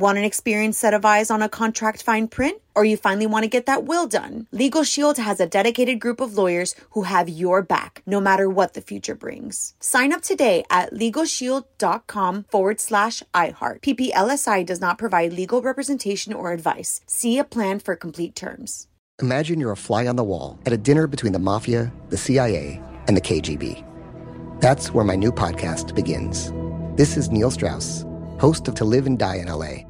Want an experienced set of eyes on a contract fine print? Or you finally want to get that will done? Legal Shield has a dedicated group of lawyers who have your back, no matter what the future brings. Sign up today at LegalShield.com forward slash iHeart. PPLSI does not provide legal representation or advice. See a plan for complete terms. Imagine you're a fly on the wall at a dinner between the mafia, the CIA, and the KGB. That's where my new podcast begins. This is Neil Strauss, host of To Live and Die in LA,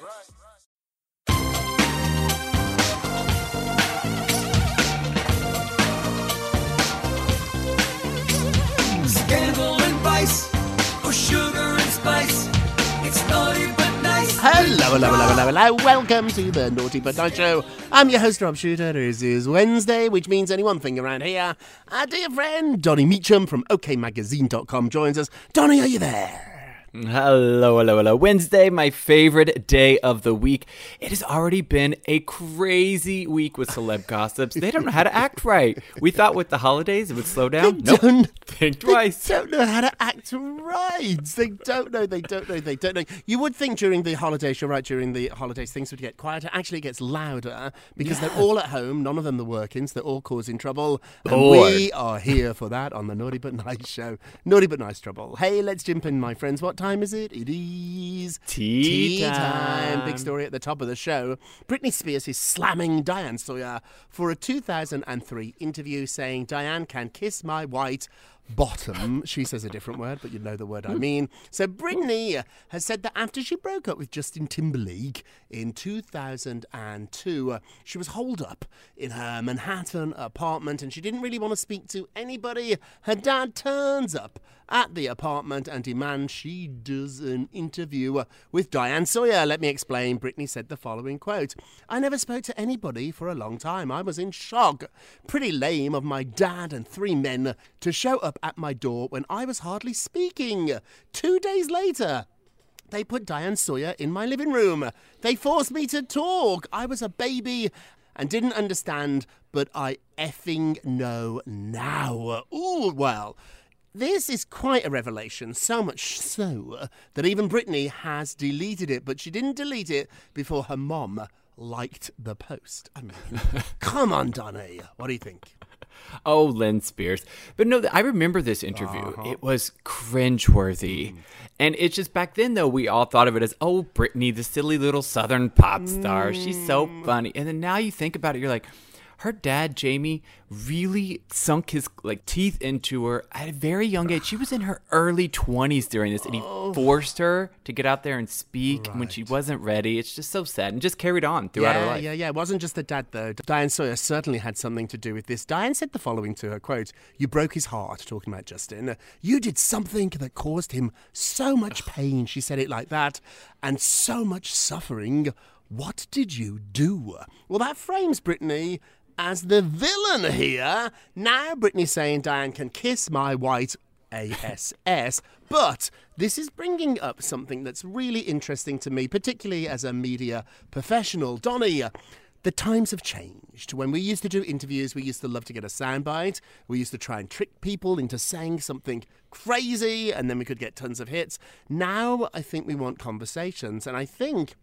Hello, hello, hello, hello, hello. Welcome to the Naughty But Nice Show. I'm your host, Rob Shooter. This is Wednesday, which means only one thing around here. Our dear friend, Donny Meacham from OKMagazine.com joins us. Donny, are you there? Hello, hello, hello. Wednesday, my favorite day of the week. It has already been a crazy week with celeb gossips. They don't know how to act right. We thought with the holidays it would slow down. They Nope. don't- Think twice. They don't know how to act right. They don't know. They don't know. They don't know. You would think during the holidays, you're right, during the holidays, things would get quieter. Actually, it gets louder because they're all at home. None of them are working, so they're all causing trouble. And we are here for that on the Naughty But Nice Show. Naughty But Nice Trouble. Hey, let's jump in, my friends. What time is it? It is Tea time. Big story at the top of the show. Britney Spears is slamming Diane Sawyer for a 2003 interview saying, Diane can kiss my white bottom. She says a different word, but you know the word I mean. So Britney has said that after she broke up with Justin Timberlake in 2002, uh, she was holed up in her Manhattan apartment and she didn't really want to speak to anybody. Her dad turns up at the apartment and demands she does an interview with Diane Sawyer. Let me explain. Britney said the following quote I never spoke to anybody for a long time. I was in shock. Pretty lame of my dad and three men to show up at my door when I was hardly speaking. Two days later, they put Diane Sawyer in my living room. They forced me to talk. I was a baby and didn't understand, but I effing know now. Ooh, well. This is quite a revelation, so much so that even Britney has deleted it, but she didn't delete it before her mom liked the post. I mean, come on, Donny. What do you think? Oh, Lynne Spears. But no, I remember this interview. Uh-huh. It was cringeworthy. Mm. And it's just back then, though, we all thought of it as, oh, Britney, the silly little southern pop star. She's so Mm. funny. And then now you think about it, you're like, her dad, Jamie, really sunk his like teeth into her at a very young age. She was in her early 20s during this, and he Oh. forced her to get out there and speak when she wasn't ready. It's just so sad and just carried on throughout yeah, her life. Yeah, yeah, It wasn't just the dad, though. Diane Sawyer certainly had something to do with this. Diane said the following to her quote, You broke his heart, talking about Justin. You did something that caused him so much pain. She said it like that, and so much suffering. What did you do? Well, that frames Britney as the villain here. Now Britney's saying Diane can kiss my white ASS. But this is bringing up something that's really interesting to me, particularly as a media professional. Donny, the times have changed. When we used to do interviews, we used to love to get a soundbite. We used to try and trick people into saying something crazy, and then we could get tons of hits. Now, I think we want conversations, and I think.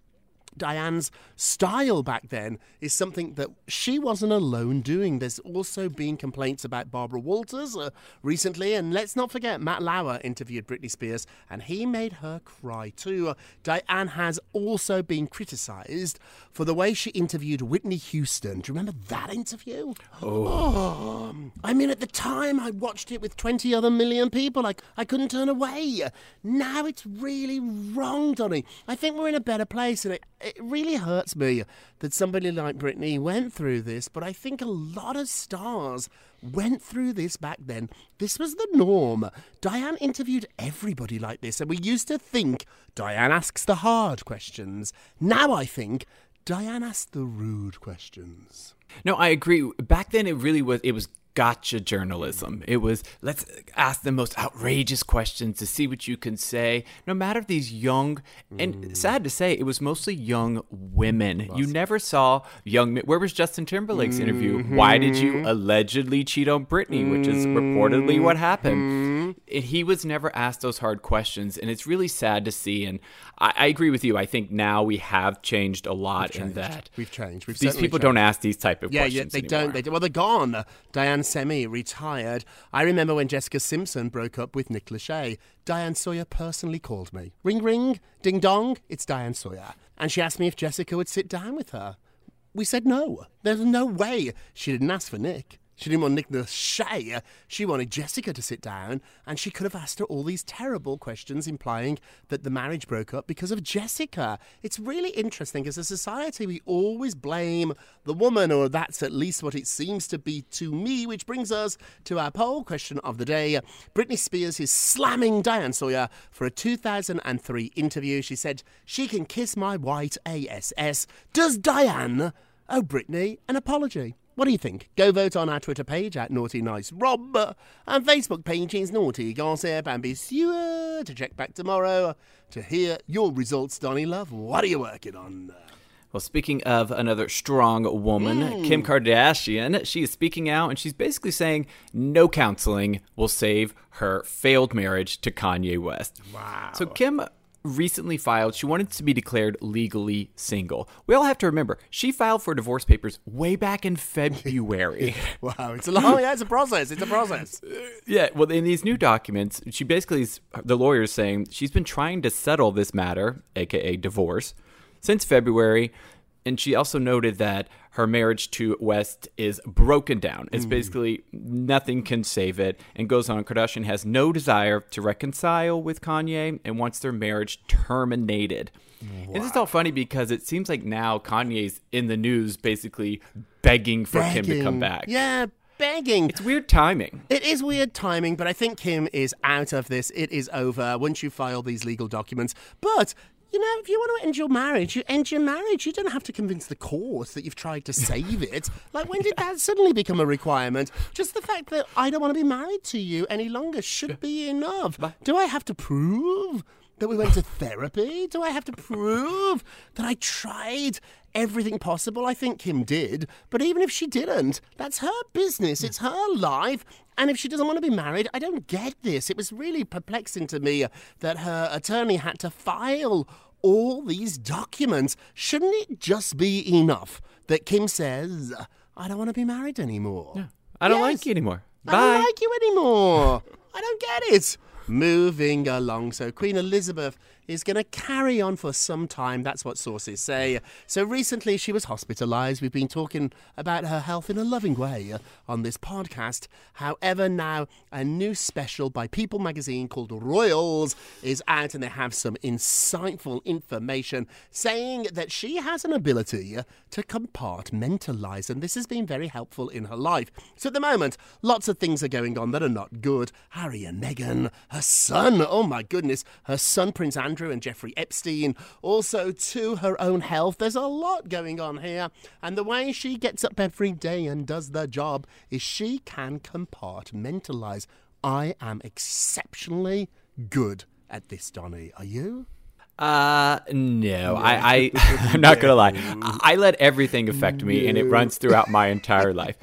Diane's style back then is something that she wasn't alone doing. There's also been complaints about Barbara Walters uh, recently, and let's not forget Matt Lauer interviewed Britney Spears, and he made her cry too. Uh, Diane has also been criticised for the way she interviewed Whitney Houston. Do you remember that interview? Oh. I mean, at the time, I watched it with 20 other million people. I, I couldn't turn away. Now it's really wrong, Donny. I think we're in a better place, and it, it really hurts me that somebody like Britney went through this, but I think a lot of stars went through this back then. This was the norm. Diane interviewed everybody like this, and we used to think Diane asks the hard questions. Now I think Diane asks the rude questions. No, I agree. Back then, it really was. It was gotcha journalism. It was let's ask the most outrageous questions to see what you can say. No matter these young and mm. sad to say, it was mostly young women. You never saw young. men. Where was Justin Timberlake's interview? Why did you mm-hmm. allegedly cheat on Britney? Which is reportedly what happened. Mm-hmm. And he was never asked those hard questions, and it's really sad to see. And I, I agree with you. I think now we have changed a lot in that We've changed. We've these people changed. don't ask these type of Yeah, questions. yeah, they anymore. don't. They do. Well, they're gone. Diane Semi retired. I remember when Jessica Simpson broke up with Nick Lachey. Diane Sawyer personally called me. Ring, ring, ding dong. It's Diane Sawyer, and she asked me if Jessica would sit down with her. We said no. There's no way. She didn't ask for Nick. She didn't want Nick Lachey. She wanted Jessica to sit down, and she could have asked her all these terrible questions, implying that the marriage broke up because of Jessica. It's really interesting. As a society, we always blame the woman, or that's at least what it seems to be to me, which brings us to our poll question of the day. Britney Spears is slamming Diane Sawyer for a 2003 interview. She said, She can kiss my white ASS. Does Diane owe Britney an apology? What do you think? Go vote on our Twitter page at Naughty Nice Rob and Facebook page is Naughty Gossip and be sure to check back tomorrow to hear your results, Donny Love. What are you working on? Well, speaking of another strong woman, hmm. Kim Kardashian, she is speaking out and she's basically saying no counseling will save her failed marriage to Kanye West. Wow. So Kim recently filed she wanted to be declared legally single. We all have to remember she filed for divorce papers way back in February. Wow, it's a long, yeah, it's a process. It's a process. Yeah, well, in these new documents, she basically is the lawyer is saying she's been trying to settle this matter, aka divorce, since February, and she also noted that her marriage to West is broken down. It's mm. basically nothing can save it, and goes on. Kardashian has no desire to reconcile with Kanye and wants their marriage terminated. And this is all funny because it seems like now Kanye's in the news, basically begging for Kim to come back. Yeah, begging. It's weird timing. It is weird timing, but I think Kim is out of this. It is over once you file these legal documents. But you know, if you want to end your marriage, you end your marriage. You don't have to convince the court that you've tried to save it. Like, when did that suddenly become a requirement? Just the fact that I don't want to be married to you any longer should be enough. Do I have to prove that we went to therapy? Do I have to prove that I tried everything possible? I think Kim did. But even if she didn't, that's her business. It's her life. And if she doesn't want to be married, I don't get this. It was really perplexing to me that her attorney had to file all these documents. Shouldn't it just be enough that Kim says, I don't want to be married anymore? I don't Yes. like you anymore. I don't like you anymore. I don't get it. Moving along. So, Queen Elizabeth is going to carry on for some time. That's what sources say. So, recently she was hospitalized. We've been talking about her health in a loving way uh, on this podcast. However, now a new special by People magazine called Royals is out, and they have some insightful information saying that she has an ability uh, to compartmentalize, and this has been very helpful in her life. So, at the moment, lots of things are going on that are not good. Harry and Meghan, her son, oh my goodness, her son Prince Andrew and Jeffrey Epstein, also to her own health. There's a lot going on here, and the way she gets up every day and does the job is she can compartmentalize. I am exceptionally good at this, Donny. Are you? Uh, no, I, I, I'm not gonna lie. I let everything affect me, and it runs throughout my entire life.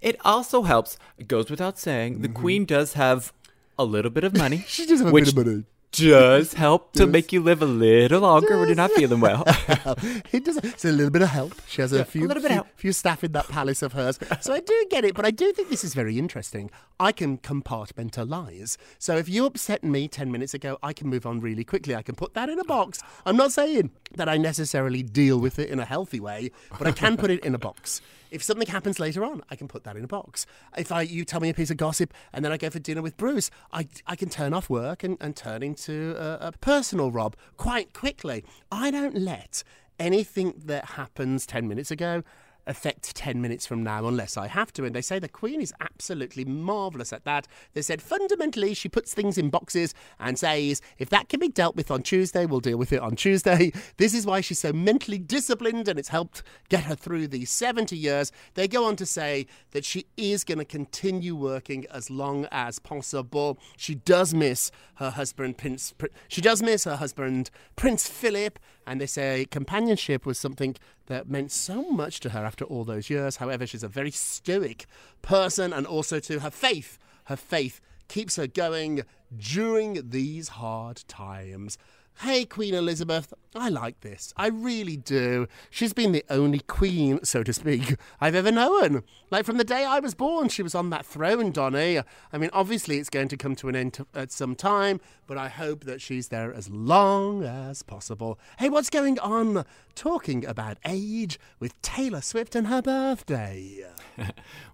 It also helps. Goes without saying. The queen does have a little bit of money. She does have a bit of money. Does help to make you live a little longer when you're not feeling well. it does. It's a little bit of help. She has a few, little bit of few, help. few staff in that palace of hers. So I do get it, but I do think this is very interesting. I can compartmentalize. So if you upset me 10 minutes ago, I can move on really quickly. I can put that in a box. I'm not saying that I necessarily deal with it in a healthy way, but I can put it in a box. If something happens later on, I can put that in a box. If I you tell me a piece of gossip and then I go for dinner with Bruce, I, I can turn off work and, and turn into a, a personal Rob quite quickly. I don't let anything that happens 10 minutes ago affect 10 minutes from now unless I have to. And they say the Queen is absolutely marvellous at that. They said fundamentally she puts things in boxes and says, if that can be dealt with on Tuesday, we'll deal with it on Tuesday. This is why she's so mentally disciplined and it's helped get her through these 70 years. They go on to say that she is going to continue working as long as possible. She does miss her husband, Prince. Pr- She does miss her husband, Prince Philip. And they say companionship was something that meant so much to her after all those years. However, she's a very stoic person, and also to her faith. Her faith keeps her going during these hard times. Hey, Queen Elizabeth, I like this. I really do. She's been the only queen, so to speak, I've ever known. Like from the day I was born, she was on that throne, Donny. I mean, obviously, it's going to come to an end at some time, but I hope that she's there as long as possible. Hey, what's going on? Talking about age with Taylor Swift and her birthday.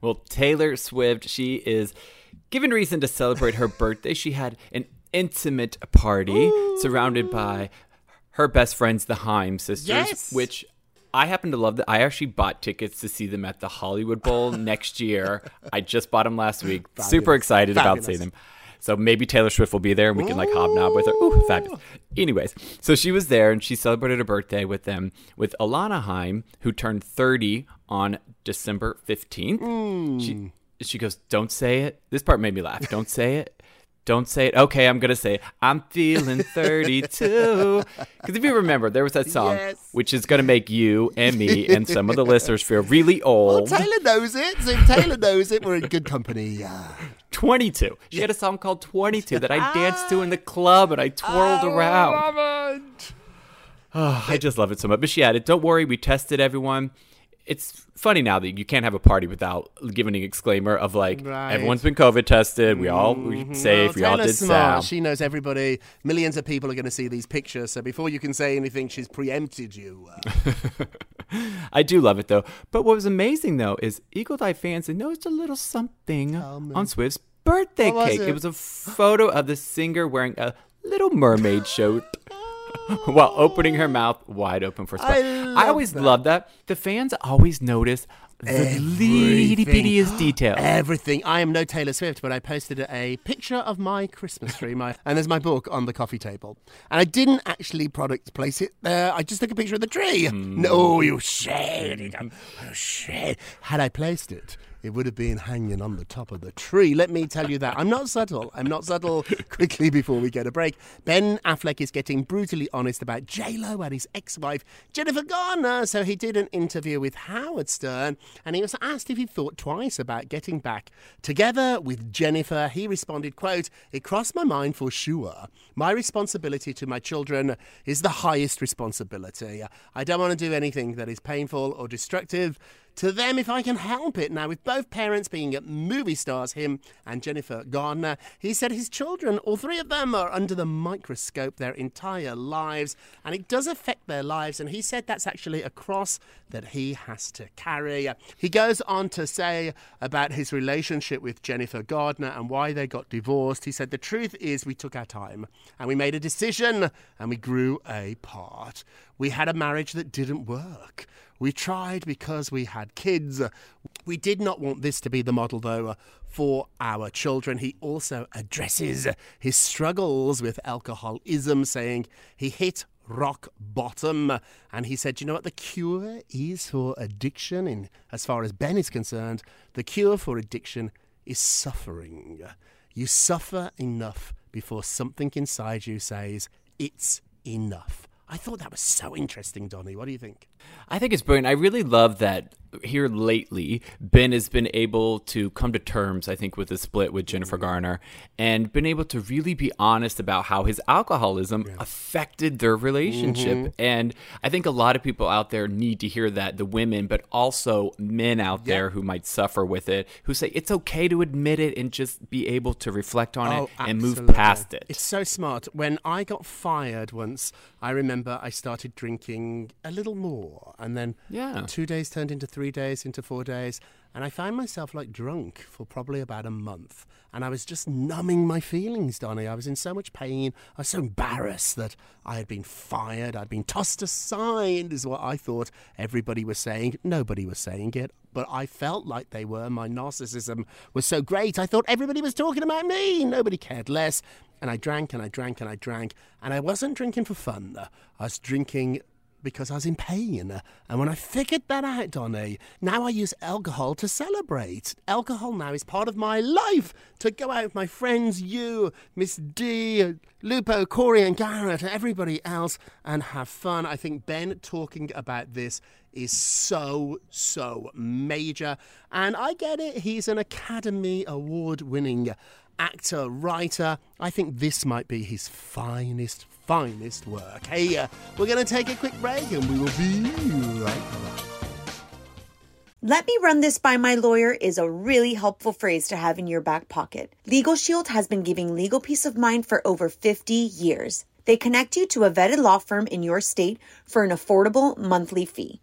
Well, Taylor Swift, she is given reason to celebrate her birthday. She had an intimate party surrounded by her best friends, the Haim sisters, Yes! which I happen to love. That I actually bought tickets to see them at the Hollywood Bowl next year. I just bought them last week. Super excited about seeing them. So maybe Taylor Swift will be there and we can like hobnob with her. Ooh, fabulous. Anyways, so she was there and she celebrated her birthday with them with Alana Haim, who turned 30 on December 15th. She, she goes, Don't say it. This part made me laugh. Don't say it. Don't say it. Okay, I'm going to say it. I'm feeling 32. Because if you remember, there was that song, Yes. which is going to make you and me and some of the listeners feel really Well, old. Taylor knows it. So if Taylor knows it, we're in good company. Yeah. 22. She had a song called 22 that I ah. danced to in the club and I twirled oh, around. Oh, I just love it so much. But she added, Don't worry, we tested everyone. It's funny now that you can't have a party without giving an exclaimer of like, Right. everyone's been COVID tested. We all we mm-hmm. safe. Well, we all did smart. sound. She knows everybody. Millions of people are going to see these pictures. So before you can say anything, she's preempted you. I do love it though. But what was amazing though is Eagle Eye fans they noticed a little something on Swift's birthday What cake. it? It? was a photo of the singer wearing a little mermaid shirt. While opening her mouth wide open for a I love I always love that. The fans always notice the Everything. bittiest details. Everything. I am no Taylor Swift, but I posted a picture of my Christmas tree, my and there's my book on the coffee table. And I didn't actually product place it there. I just took a picture of the tree. Hmm. No, you shady, dumb- you shady. Had I placed it, it would have been hanging on the top of the tree. Let me tell you that. I'm not subtle. I'm not subtle. Quickly before we get a break, Ben Affleck is getting brutally honest about J Lo and his ex-wife Jennifer Garner. So he did an interview with Howard Stern, and he was asked if he thought twice about getting back together with Jennifer. He responded, "quote It crossed my mind for sure. My responsibility to my children is the highest responsibility. I don't want to do anything that is painful or destructive." To them if I can help it. Now, with both parents being movie stars, him and Jennifer Gardner, he said his children, all three of them, are under the microscope their entire lives, and it does affect their lives. And he said that's actually a cross that he has to carry. He goes on to say about his relationship with Jennifer Gardner and why they got divorced. He said, The truth is, we took our time and we made a decision and we grew apart. We had a marriage that didn't work. We tried because we had kids. We did not want this to be the model, though, for our children. He also addresses his struggles with alcoholism, saying he hit rock bottom and he said you know what the cure is for addiction in as far as ben is concerned the cure for addiction is suffering You suffer enough before something inside you says, it's enough. I thought that was so interesting, Donny. What do you think? I think it's brilliant. I really love that here lately, Ben has been able to come to terms, I think, with the split with Jennifer Garner and been able to really be honest about how his alcoholism yeah. affected their relationship. Mm-hmm. And I think a lot of people out there need to hear that the women, but also men out yeah. there who might suffer with it, who say it's okay to admit it and just be able to reflect on oh, it and absolutely. move past it. It's so smart. When I got fired once, I remember I started drinking a little more. And then yeah. two days turned into three days, into four days. And I found myself like drunk for probably about a month. And I was just numbing my feelings, Donny. I was in so much pain. I was so embarrassed that I had been fired. I'd been tossed aside, is what I thought everybody was saying. Nobody was saying it, but I felt like they were. My narcissism was so great. I thought everybody was talking about me. Nobody cared less. And I drank and I drank and I drank. And I wasn't drinking for fun. though. I was drinking because I was in pain. And when I figured that out, Donny, now I use alcohol to celebrate. Alcohol now is part of my life to go out with my friends, you, Miss D, Lupo, Corey, and Garrett, and everybody else, and have fun. I think Ben talking about this is so, so major. And I get it, he's an Academy Award winning actor, writer. I think this might be his finest finest work. Hey, uh, we're going to take a quick break and we will be right back. Let me run this by my lawyer is a really helpful phrase to have in your back pocket. Legal Shield has been giving legal peace of mind for over 50 years. They connect you to a vetted law firm in your state for an affordable monthly fee.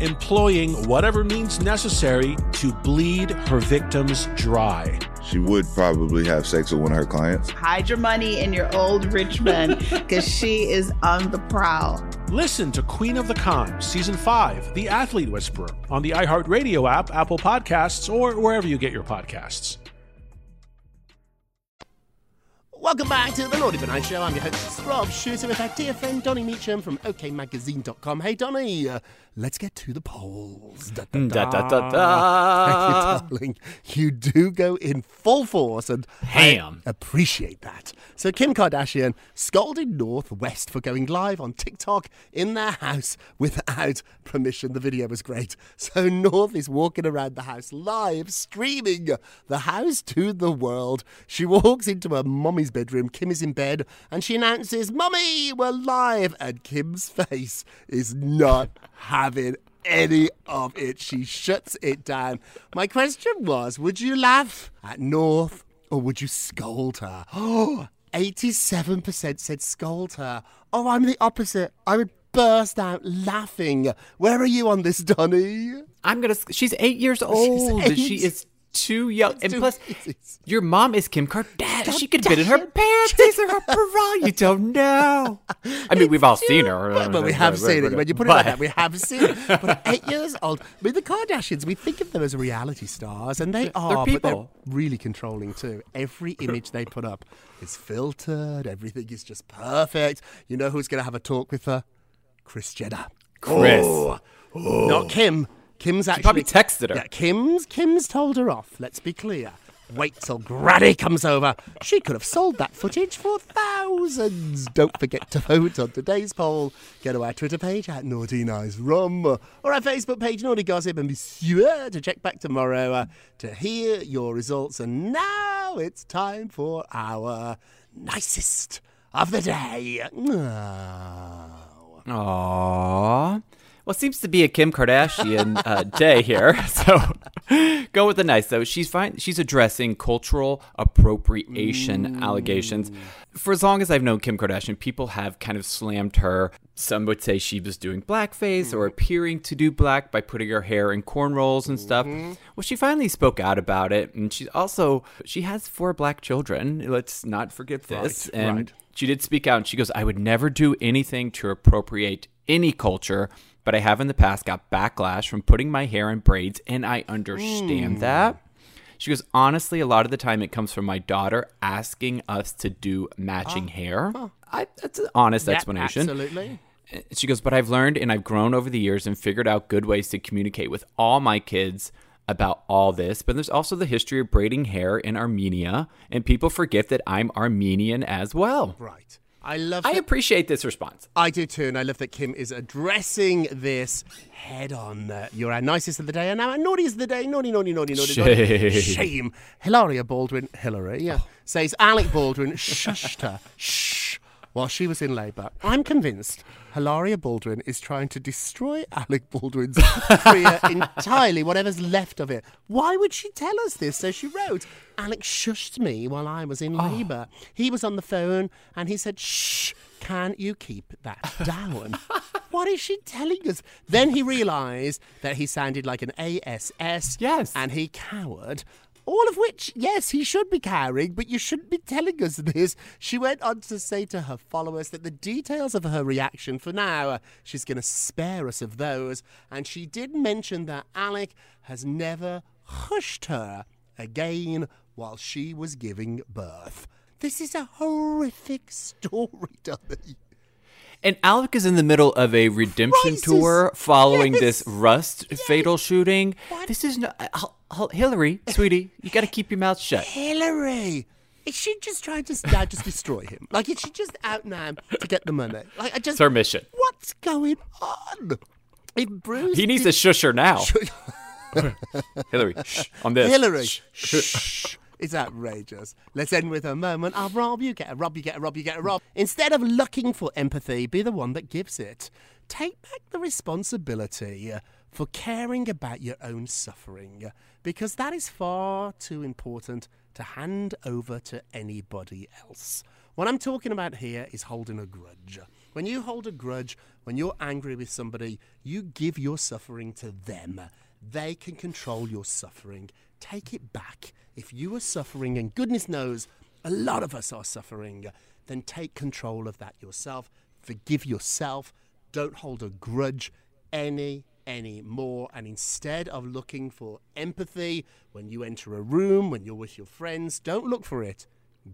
employing whatever means necessary to bleed her victims dry. she would probably have sex with one of her clients. Hide your money in your old rich man because she is on the prowl. Listen to Queen of the Con, Season 5, The Athlete Whisperer, on the iHeartRadio app, Apple Podcasts, or wherever you get your podcasts. Welcome back to the Naughty but Nice Show. I'm your host, Rob Shooter, with our dear friend Donny Meacham from OKMagazine.com. Hey, Donny, uh, let's get to the polls. Da hmm, da Da, da, da, da. Thank you, darling. You do go in full force, and Ham. I appreciate that. So, Kim Kardashian scolded North West for going live on TikTok in their house without permission. The video was great. So, North is walking around the house live, streaming the house to the world. She walks into her mommy's bedroom. Kim is in bed, and she announces, Mummy, we're live. And Kim's face is not having any of it. She shuts it down. My question was would you laugh at North or would you scold her? Oh, 87% said scold her. Oh, I'm the opposite. I would burst out laughing. Where are you on this, Donny? I'm gonna. She's eight years old. eight. She is too young, and too plus, your mom is Kim Kardashian. She could fit in her pants. These are her bra. You don't know. I mean, we've all seen her. Well, we have seen it. When you put it like that, we have seen it. But at eight years old, I mean, the Kardashians, we think of them as reality stars, and they are, but people. they're really controlling too. Every image they put up is filtered. Everything is just perfect. You know who's going to have a talk with her? Kris Jenner. Kris. Oh, not Kim. Kim's actually probably texted her. Yeah, Kim's Kim's told her off. Let's be clear. Wait till Granny comes over. She could have sold that footage for thousands. Don't forget to vote on today's poll. Go to our Twitter page at Naughty Nice Rob or our Facebook page Naughty Gossip and be sure to check back tomorrow uh, to hear your results. And now it's time for our nicest of the day. Oh. Aww. Well, it seems to be a Kim Kardashian uh, day here. So go with the nice though. She's fine. She's addressing cultural appropriation allegations. For as long as I've known Kim Kardashian, people have kind of slammed her. Some would say she was doing blackface or appearing to do black by putting her hair in cornrows and stuff. Well, she finally spoke out about it, and she also she has four black children. Let's not forget this. Right, and right. she did speak out and she goes, I would never do anything to appropriate any culture, but I have in the past got backlash from putting my hair in braids, and I understand Hmm. that. She goes, honestly, a lot of the time it comes from my daughter asking us to do matching hair. I, that's an honest Yeah, explanation. Absolutely. She goes, but I've learned and I've grown over the years and figured out good ways to communicate with all my kids about all this. But there's also the history of braiding hair in Armenia, and people forget that I'm Armenian as well. Right. I love. I that- appreciate this response. I do too, and I love that Kim is addressing this head on. Uh, you're our nicest of the day, and now our naughtiest of the day. Naughty, naughty, naughty, naughty, naughty. Shame. Shame. Hilaria Baldwin, Hillary, yeah, says Alec Baldwin shushed her, shh, while she was in labour. I'm convinced Hilaria Baldwin is trying to destroy Alec Baldwin's career entirely, whatever's left of it. Why would she tell us this? So she wrote, Alec shushed me while I was in oh. labour. He was on the phone and he said, shh, can you keep that down? what is she telling us? Then he realised that he sounded like an ASS. Yes. And he cowered. All of which, yes, he should be cowering, but you shouldn't be telling us this. She went on to say to her followers that the details of her reaction, for now, uh, she's going to spare us of those. And she did mention that Alec has never hushed her again while she was giving birth. This is a horrific story, Dolly. And Alec is in the middle of a redemption Crisis. tour following Yes. this Rust fatal shooting. This is not uh, H- H- Hillary, sweetie. You got to keep your mouth shut. Hillary. Is she just trying to now just destroy him? Like, is she just out now to get the money? Like, I just. It's her mission. What's going on? If Bruce. He needs did- to shush her now. Hillary, shh, on this. Hillary. Shh. Shh. It's outrageous. Let's end with a moment of Rob, you get a Rob, you get a Rob, you get a Rob. Instead of looking for empathy, be the one that gives it. Take back the responsibility uh, for caring about your own suffering, because that is far too important to hand over to anybody else. What I'm talking about here is holding a grudge. When you hold a grudge, when you're angry with somebody, you give your suffering to them. They can control your suffering. Take it back If you are suffering, and goodness knows a lot of us are suffering, then take control of that yourself. Forgive yourself. Don't hold a grudge any anymore. And instead of looking for empathy when you enter a room, when you're with your friends, don't look for it.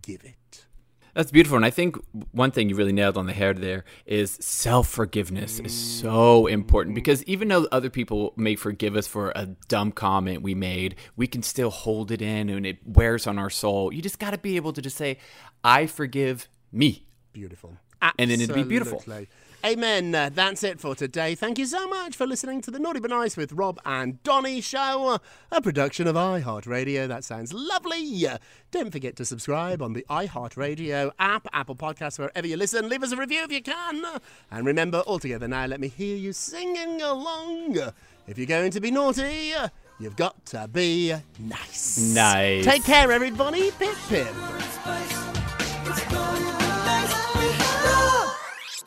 Give it. That's beautiful. And I think one thing you really nailed on the head there is self forgiveness is so important because even though other people may forgive us for a dumb comment we made, we can still hold it in and it wears on our soul. You just got to be able to just say, I forgive me. Beautiful. And then it'd be beautiful. Amen. Uh, that's it for today. Thank you so much for listening to the Naughty But Nice with Rob and Donny show, uh, a production of iHeartRadio. That sounds lovely. Uh, Don't forget to subscribe on the iHeartRadio app, Apple Podcasts, wherever you listen. Leave us a review if you can. And remember, all together now, let me hear you singing along. If you're going to be naughty, you've got to be nice. Nice. Take care, everybody. Pip pip.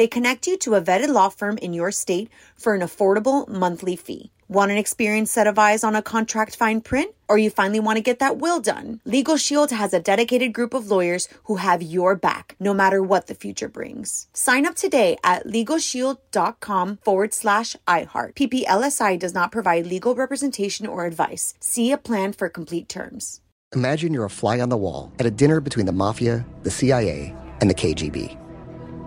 They connect you to a vetted law firm in your state for an affordable monthly fee. Want an experienced set of eyes on a contract fine print? Or you finally want to get that will done? Legal Shield has a dedicated group of lawyers who have your back, no matter what the future brings. Sign up today at LegalShield.com forward slash iHeart. PPLSI does not provide legal representation or advice. See a plan for complete terms. Imagine you're a fly on the wall at a dinner between the mafia, the CIA, and the KGB.